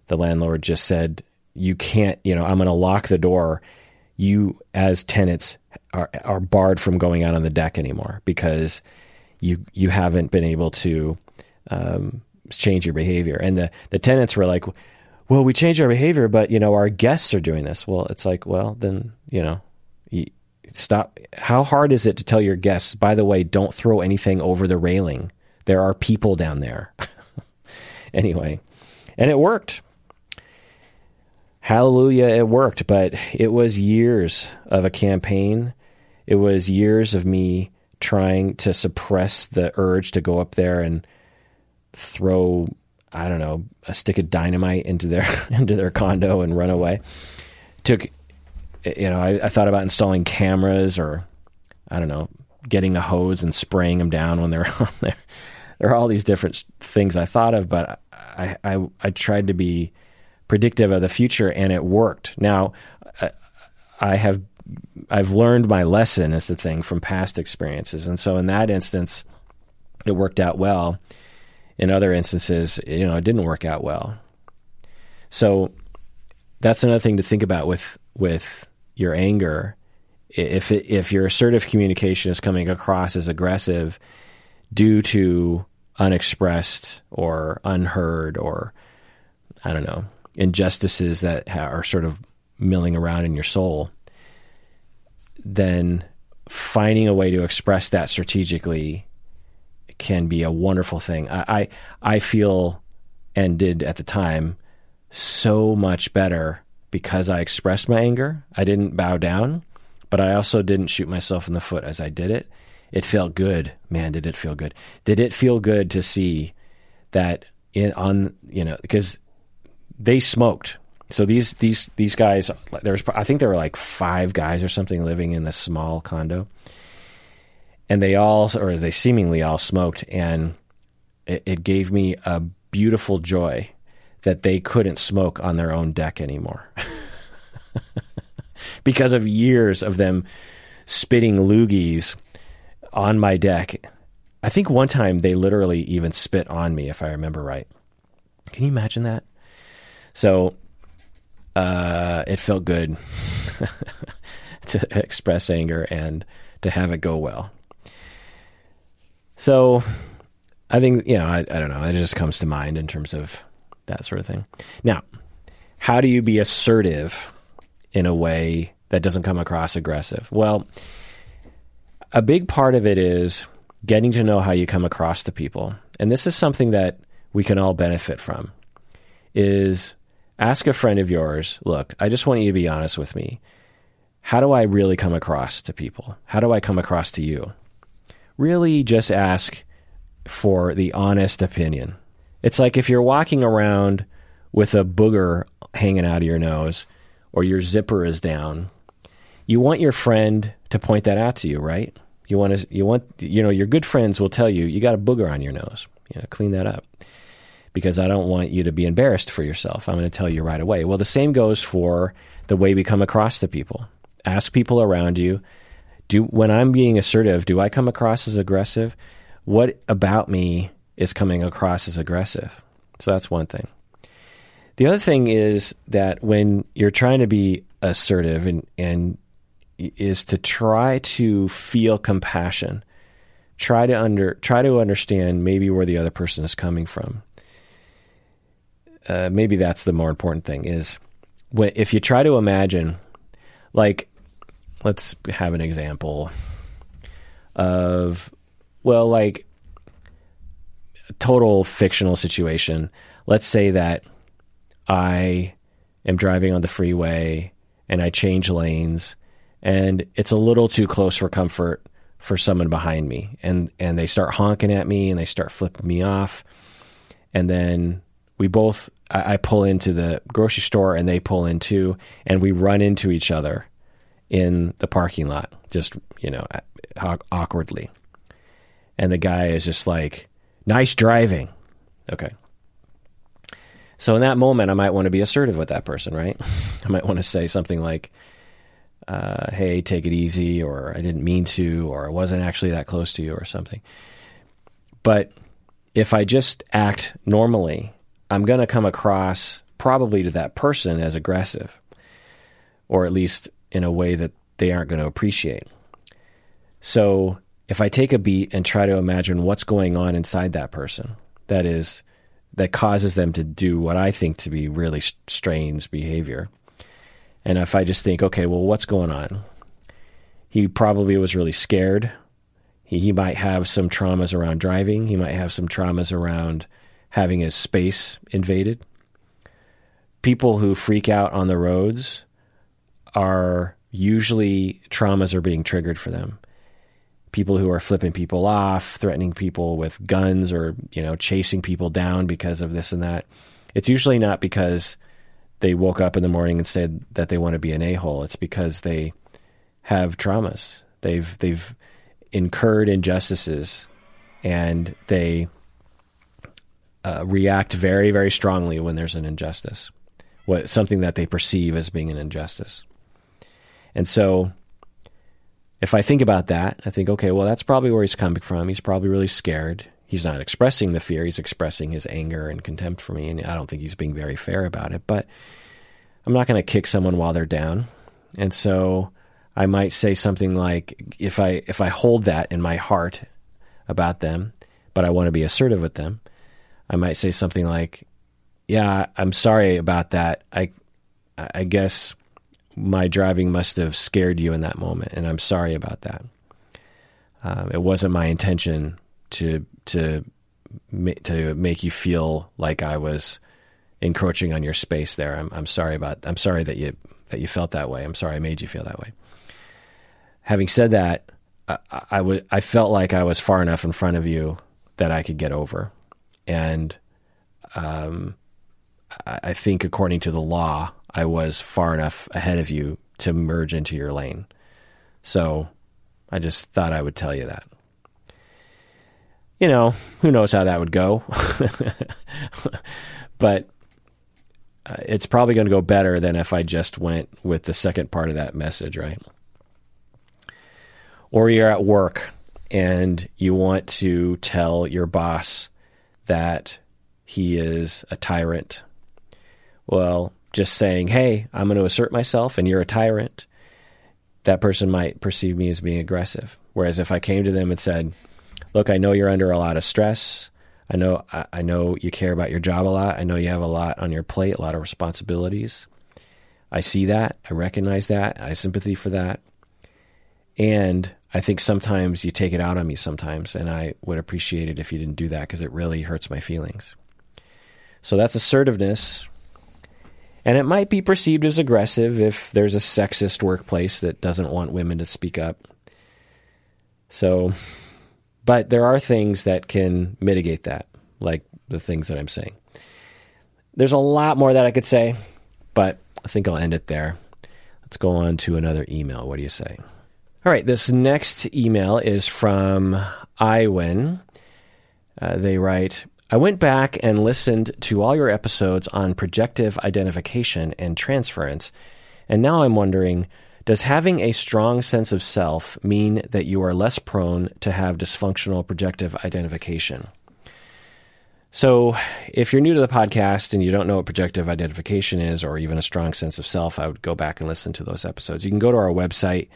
The landlord just said, you can't, you know, I'm going to lock the door. You as tenants are, are barred from going out on the deck anymore because you, you haven't been able to, um, change your behavior. And the, the tenants were like, well, we changed our behavior, but you know, our guests are doing this. Well, it's like, well, then, you know, stop. How hard is it to tell your guests, by the way, don't throw anything over the railing? There are people down there. (laughs) anyway, and it worked. Hallelujah, it worked, but it was years of a campaign. It was years of me trying to suppress the urge to go up there and throw I don't know a stick of dynamite into their (laughs) into their condo and run away. Took you know I, I thought about installing cameras or I don't know getting a hose and spraying them down when they're (laughs) on there. There are all these different things I thought of, but I I, I tried to be predictive of the future, and it worked. Now I, have I've learned my lesson is the thing from past experiences, and so in that instance, it worked out well in other instances, you know, it didn't work out well. So that's another thing to think about with with your anger. If it, if your assertive communication is coming across as aggressive due to unexpressed or unheard or I don't know injustices that are sort of milling around in your soul, then finding a way to express that strategically can be a wonderful thing. I, I, I feel and did at the time so much better because I expressed my anger. I didn't bow down, but I also didn't shoot myself in the foot as I did it. It felt good, man. Did it feel good? Did it feel good to see that in on you know because they smoked. So these these these guys, there was I think there were like five guys or something living in this small condo, and they all, or they seemingly all smoked, and it, it gave me a beautiful joy that they couldn't smoke on their own deck anymore. (laughs) because of years of them spitting loogies on my deck. I think one time they literally even spit on me, if I remember right. Can you imagine that? So uh, it felt good (laughs) to express anger and to have it go well. So I think, you know, I, I don't know. It just comes to mind in terms of that sort of thing. Now, how do you be assertive in a way that doesn't come across aggressive? Well, a big part of it is getting to know how you come across to people. And this is something that we can all benefit from is ask a friend of yours, look, I just want you to be honest with me. How do I really come across to people? How do I come across to you? really just ask for the honest opinion. It's like if you're walking around with a booger hanging out of your nose or your zipper is down, you want your friend to point that out to you, right? You want to, you want, you know, your good friends will tell you, you got a booger on your nose. You know, clean that up because I don't want you to be embarrassed for yourself. I'm going to tell you right away. Well, the same goes for the way we come across to people. Ask people around you do when I'm being assertive, do I come across as aggressive? What about me is coming across as aggressive? So that's one thing. The other thing is that when you're trying to be assertive and, and is to try to feel compassion, try to under try to understand maybe where the other person is coming from. Uh, maybe that's the more important thing is when, if you try to imagine, like let's have an example of well like total fictional situation. Let's say that i am driving on the freeway and i change lanes and it's a little too close for comfort for someone behind me. And and they start honking at me and they start flipping me off. And then we both I, I pull into the grocery store and they pull in too and we run into each other in the parking lot, just, you know, awkwardly. And the guy is just like, nice driving. Okay. So in that moment, I might want to be assertive with that person, right? (laughs) I might want to say something like, uh, hey, take it easy, or I didn't mean to, or I wasn't actually that close to you, or something. But if I just act normally, I'm going to come across probably to that person as aggressive, or at least in a way that they aren't going to appreciate. So if I take a beat and try to imagine what's going on inside that person, that is that causes them to do what I think to be really strange behavior. And if I just think, okay, well, what's going on? He probably was really scared. He, he might have some traumas around driving. He might have some traumas around having his space invaded. People who freak out on the roads are usually traumas are being triggered for them. People who are flipping people off, threatening people with guns or, you know, chasing people down because of this and that. It's usually not because they woke up in the morning and said that they want to be an a-hole. It's because they have traumas. They've they've incurred injustices and they uh, react very very strongly when there's an injustice. What something that they perceive as being an injustice. And so if I think about that, I think, okay, well, that's probably where he's coming from. He's probably really scared. He's not expressing the fear, he's expressing his anger and contempt for me. And I don't think he's being very fair about it. But I'm not going to kick someone while they're down. And so I might say something like, if I, if I hold that in my heart about them, but I want to be assertive with them, I might say something like, yeah, I'm sorry about that. I, I guess my driving must have scared you in that moment, and I'm sorry about that. Um, it wasn't my intention to to to make you feel like I was encroaching on your space there. I'm I'm sorry about I'm sorry that you that you felt that way. I'm sorry I made you feel that way. Having said that, I, I would I felt like I was far enough in front of you that I could get over, and um, I, think according to the law, I was far enough ahead of you to merge into your lane. So I just thought I would tell you that. You know, who knows how that would go. (laughs) but uh, it's probably going to go better than if I just went with the second part of that message, right? Or you're at work and you want to tell your boss that he is a tyrant. Well, just saying, hey, I'm going to assert myself and you're a tyrant, that person might perceive me as being aggressive. Whereas if I came to them and said, look, I know you're under a lot of stress. I know I know you care about your job a lot. I know you have a lot on your plate, a lot of responsibilities. I see that. I recognize that. I sympathy for that. And I think sometimes you take it out on me sometimes, and I would appreciate it if you didn't do that because it really hurts my feelings. So that's assertiveness and it might be perceived as aggressive if there's a sexist workplace that doesn't want women to speak up. So, but there are things that can mitigate that, like the things that I'm saying. There's a lot more that I could say, but I think I'll end it there. Let's go on to another email. What do you say? All right, this next email is from Iwin. Uh, they write, I went back and listened to all your episodes on projective identification and transference, and now I'm wondering does having a strong sense of self mean that you are less prone to have dysfunctional projective identification? So, if you're new to the podcast and you don't know what projective identification is or even a strong sense of self, I would go back and listen to those episodes. You can go to our website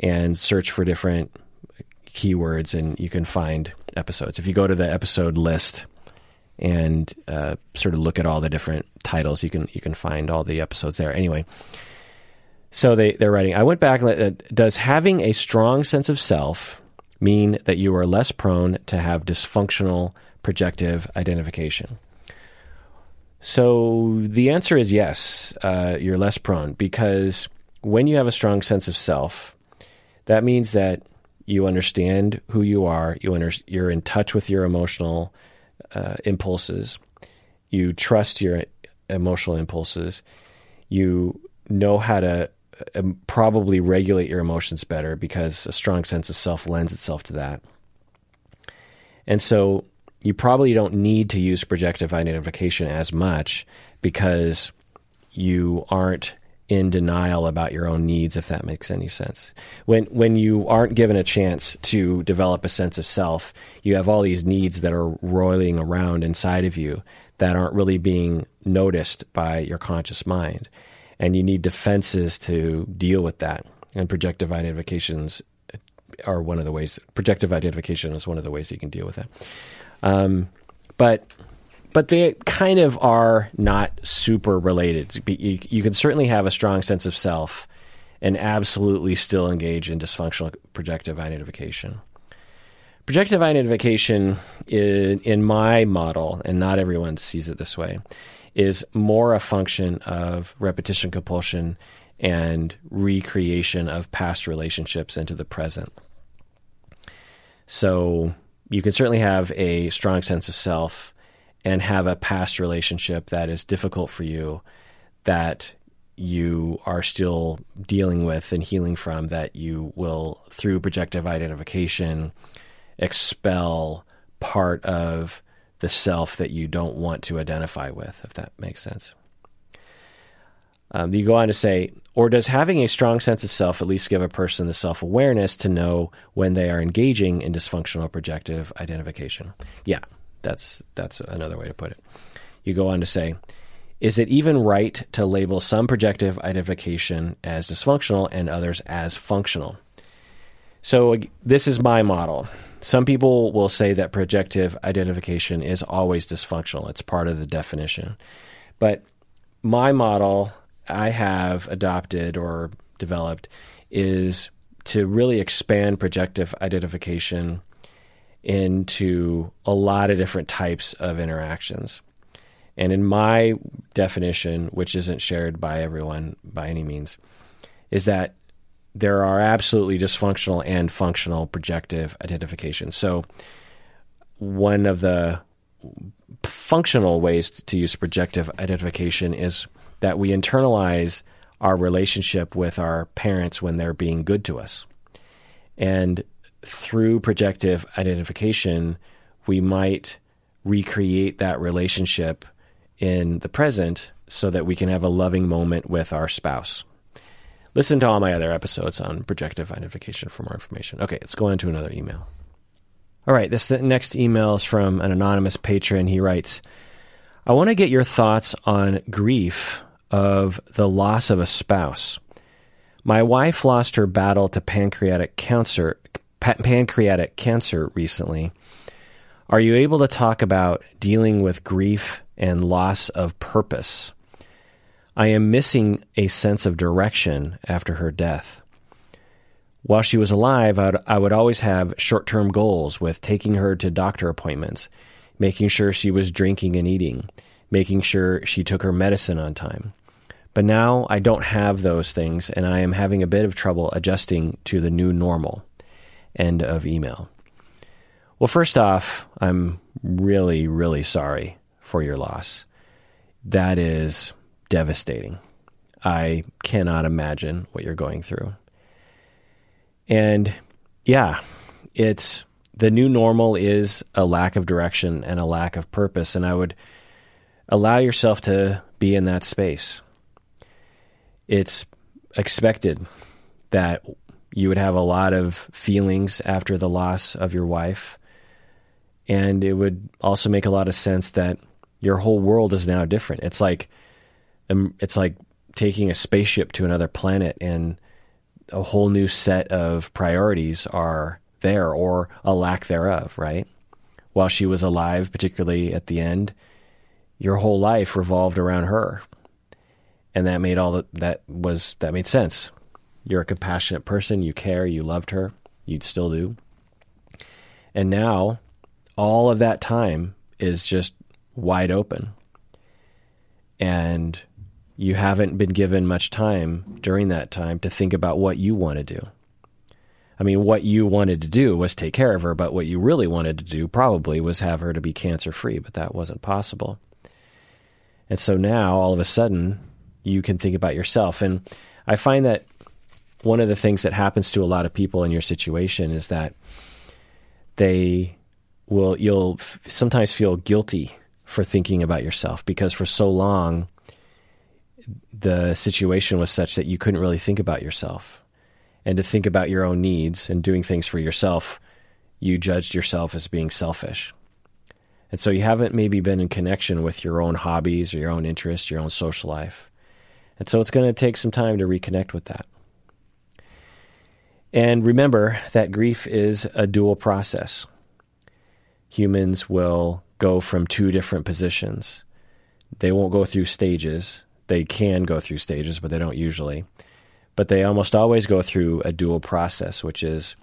and search for different keywords and you can find episodes. If you go to the episode list, and uh, sort of look at all the different titles. You can you can find all the episodes there. Anyway, so they they're writing. I went back. Uh, does having a strong sense of self mean that you are less prone to have dysfunctional projective identification? So the answer is yes. Uh, you're less prone because when you have a strong sense of self, that means that you understand who you are. You under, you're in touch with your emotional uh, impulses. You trust your emotional impulses. You know how to um, probably regulate your emotions better because a strong sense of self lends itself to that. And so you probably don't need to use projective identification as much because you aren't in denial about your own needs, if that makes any sense. When when you aren't given a chance to develop a sense of self, you have all these needs that are roiling around inside of you that aren't really being noticed by your conscious mind, and you need defenses to deal with that. And projective identifications are one of the ways. Projective identification is one of the ways you can deal with that. Um, but but they kind of are not super related. You, you can certainly have a strong sense of self and absolutely still engage in dysfunctional projective identification. Projective identification, in, in my model, and not everyone sees it this way, is more a function of repetition compulsion and recreation of past relationships into the present. So you can certainly have a strong sense of self and have a past relationship that is difficult for you that you are still dealing with and healing from that you will through projective identification expel part of the self that you don't want to identify with if that makes sense um, you go on to say or does having a strong sense of self at least give a person the self awareness to know when they are engaging in dysfunctional projective identification? Yeah, that's that's another way to put it. You go on to say, is it even right to label some projective identification as dysfunctional and others as functional? So this is my model. Some people will say that projective identification is always dysfunctional. It's part of the definition. But my model I have adopted or developed is to really expand projective identification into a lot of different types of interactions. And in my definition, which isn't shared by everyone by any means, is that there are absolutely dysfunctional and functional projective identification. So, one of the functional ways to use projective identification is that we internalize our relationship with our parents when they're being good to us. And through projective identification, we might recreate that relationship in the present so that we can have a loving moment with our spouse. Listen to all my other episodes on projective identification for more information. Okay, let's go on to another email. All right, this next email is from an anonymous patron. He writes, I want to get your thoughts on grief of the loss of a spouse. My wife lost her battle to pancreatic cancer, pancreatic cancer recently. Are you able to talk about dealing with grief and loss of purpose? I am missing a sense of direction after her death. While she was alive, I would, I would always have short term goals with taking her to doctor appointments, making sure she was drinking and eating, making sure she took her medicine on time. But now I don't have those things, and I am having a bit of trouble adjusting to the new normal. End of email. Well, first off, I'm really, really sorry for your loss. That is devastating. I cannot imagine what you're going through. And yeah, it's the new normal is a lack of direction and a lack of purpose. And I would allow yourself to be in that space it's expected that you would have a lot of feelings after the loss of your wife. And it would also make a lot of sense that your whole world is now different. It's like um, it's like taking a spaceship to another planet and a whole new set of priorities are there or a lack thereof, right? While she was alive, particularly at the end, your whole life revolved around her and that made all that that was that made sense. You're a compassionate person. You care. You loved her. You'd still do. And now, all of that time is just wide open, and you haven't been given much time during that time to think about what you want to do. I mean, what you wanted to do was take care of her, but what you really wanted to do probably was have her to be cancer free, but that wasn't possible. And so now, all of a sudden, you can think about yourself. And I find that one of the things that happens to a lot of people in your situation is that they will you'll f- sometimes feel guilty for thinking about yourself because for so long the situation was such that you couldn't really think about yourself. And to think about your own needs and doing things for yourself you judged yourself as being selfish. And so you haven't maybe been in connection with your own hobbies or your own interests your own social life. And so it's going to take some time to reconnect with that. And remember that grief is a dual process. Humans will go from two different positions. They won't go through stages. They can go through stages, but they don't usually. But they almost always go through a dual process, which is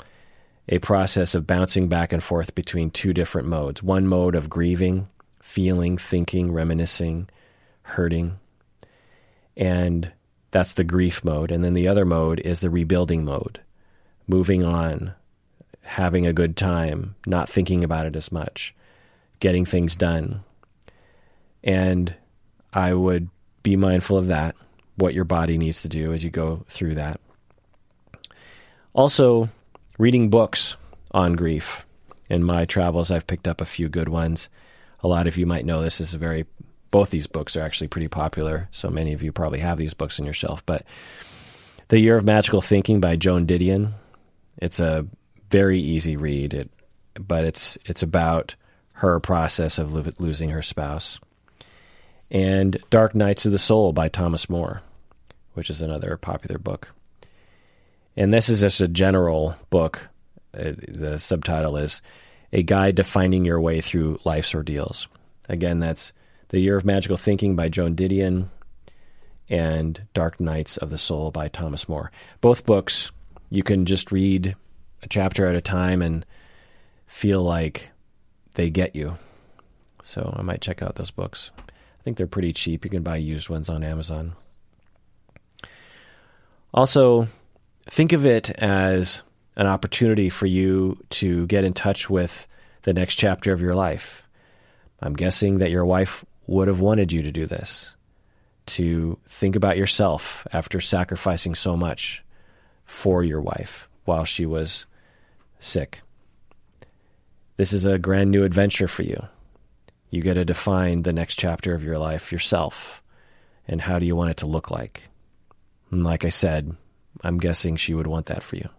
a process of bouncing back and forth between two different modes. One mode of grieving, feeling, thinking, reminiscing, hurting. And that's the grief mode. And then the other mode is the rebuilding mode, moving on, having a good time, not thinking about it as much, getting things done. And I would be mindful of that, what your body needs to do as you go through that. Also, reading books on grief. In my travels, I've picked up a few good ones. A lot of you might know this is a very, both these books are actually pretty popular. So many of you probably have these books on your shelf. But The Year of Magical Thinking by Joan Didion. It's a very easy read, it, but it's it's about her process of lo- losing her spouse. And Dark Nights of the Soul by Thomas Moore, which is another popular book. And this is just a general book. Uh, the subtitle is A Guide to Finding Your Way Through Life's Ordeals. Again, that's The Year of Magical Thinking by Joan Didion and Dark Nights of the Soul by Thomas Moore. Both books you can just read a chapter at a time and feel like they get you. So I might check out those books. I think they're pretty cheap. You can buy used ones on Amazon. Also, think of it as an opportunity for you to get in touch with the next chapter of your life. I'm guessing that your wife would have wanted you to do this, to think about yourself after sacrificing so much for your wife while she was sick. This is a grand new adventure for you. You get to define the next chapter of your life yourself. And how do you want it to look like? And like I said, I'm guessing she would want that for you.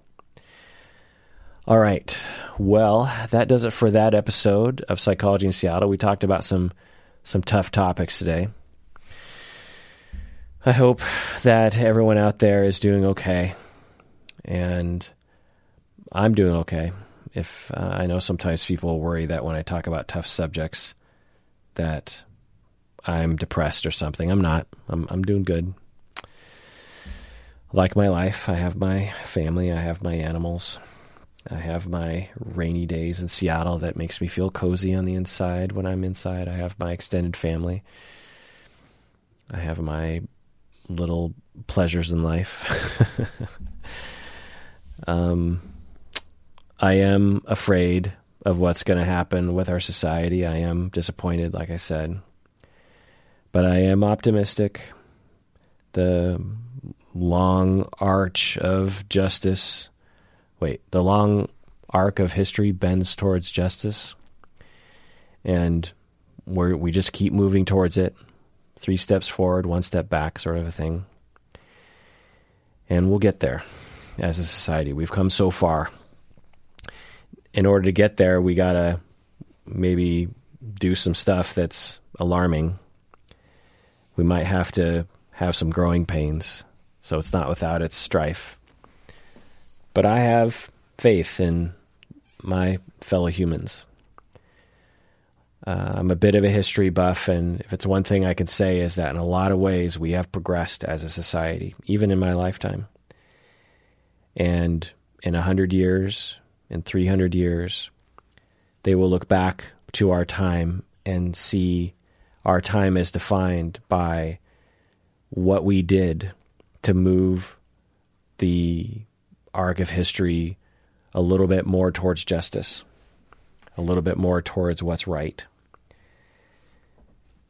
All right. Well, that does it for that episode of Psychology in Seattle. We talked about some some tough topics today. I hope that everyone out there is doing okay. And I'm doing okay. If uh, I know sometimes people worry that when I talk about tough subjects that I'm depressed or something. I'm not. I'm I'm doing good. Like my life. I have my family. I have my animals. I have my rainy days in Seattle that makes me feel cozy on the inside when I'm inside. I have my extended family. I have my little pleasures in life. (laughs) um, I am afraid of what's going to happen with our society. I am disappointed, like I said. But I am optimistic. The long arch of justice, wait, the long arc of history bends towards justice. And we we just keep moving towards it. Three steps forward, one step back, sort of a thing. And we'll get there as a society. We've come so far in order to get there, we got to maybe do some stuff that's alarming. We might have to have some growing pains, so it's not without its strife. But I have faith in my fellow humans. Uh, I'm a bit of a history buff, and if it's one thing I can say is that in a lot of ways we have progressed as a society, even in my lifetime. And in a hundred years, in 300 years, they will look back to our time and see our time as defined by what we did to move the arc of history a little bit more towards justice, a little bit more towards what's right.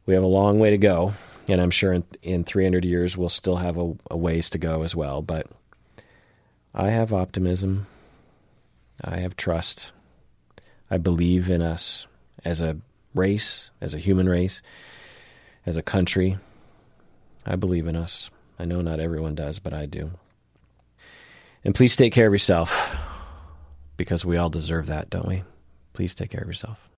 We have a long way to go, and I'm sure in, in 300 years we'll still have a, a ways to go as well, but I have optimism. I have trust. I believe in us as a race, as a human race, as a country. I believe in us. I know not everyone does, but I do. And please take care of yourself because we all deserve that, don't we? Please take care of yourself.